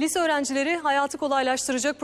Lise öğrencileri hayatı kolaylaştıracak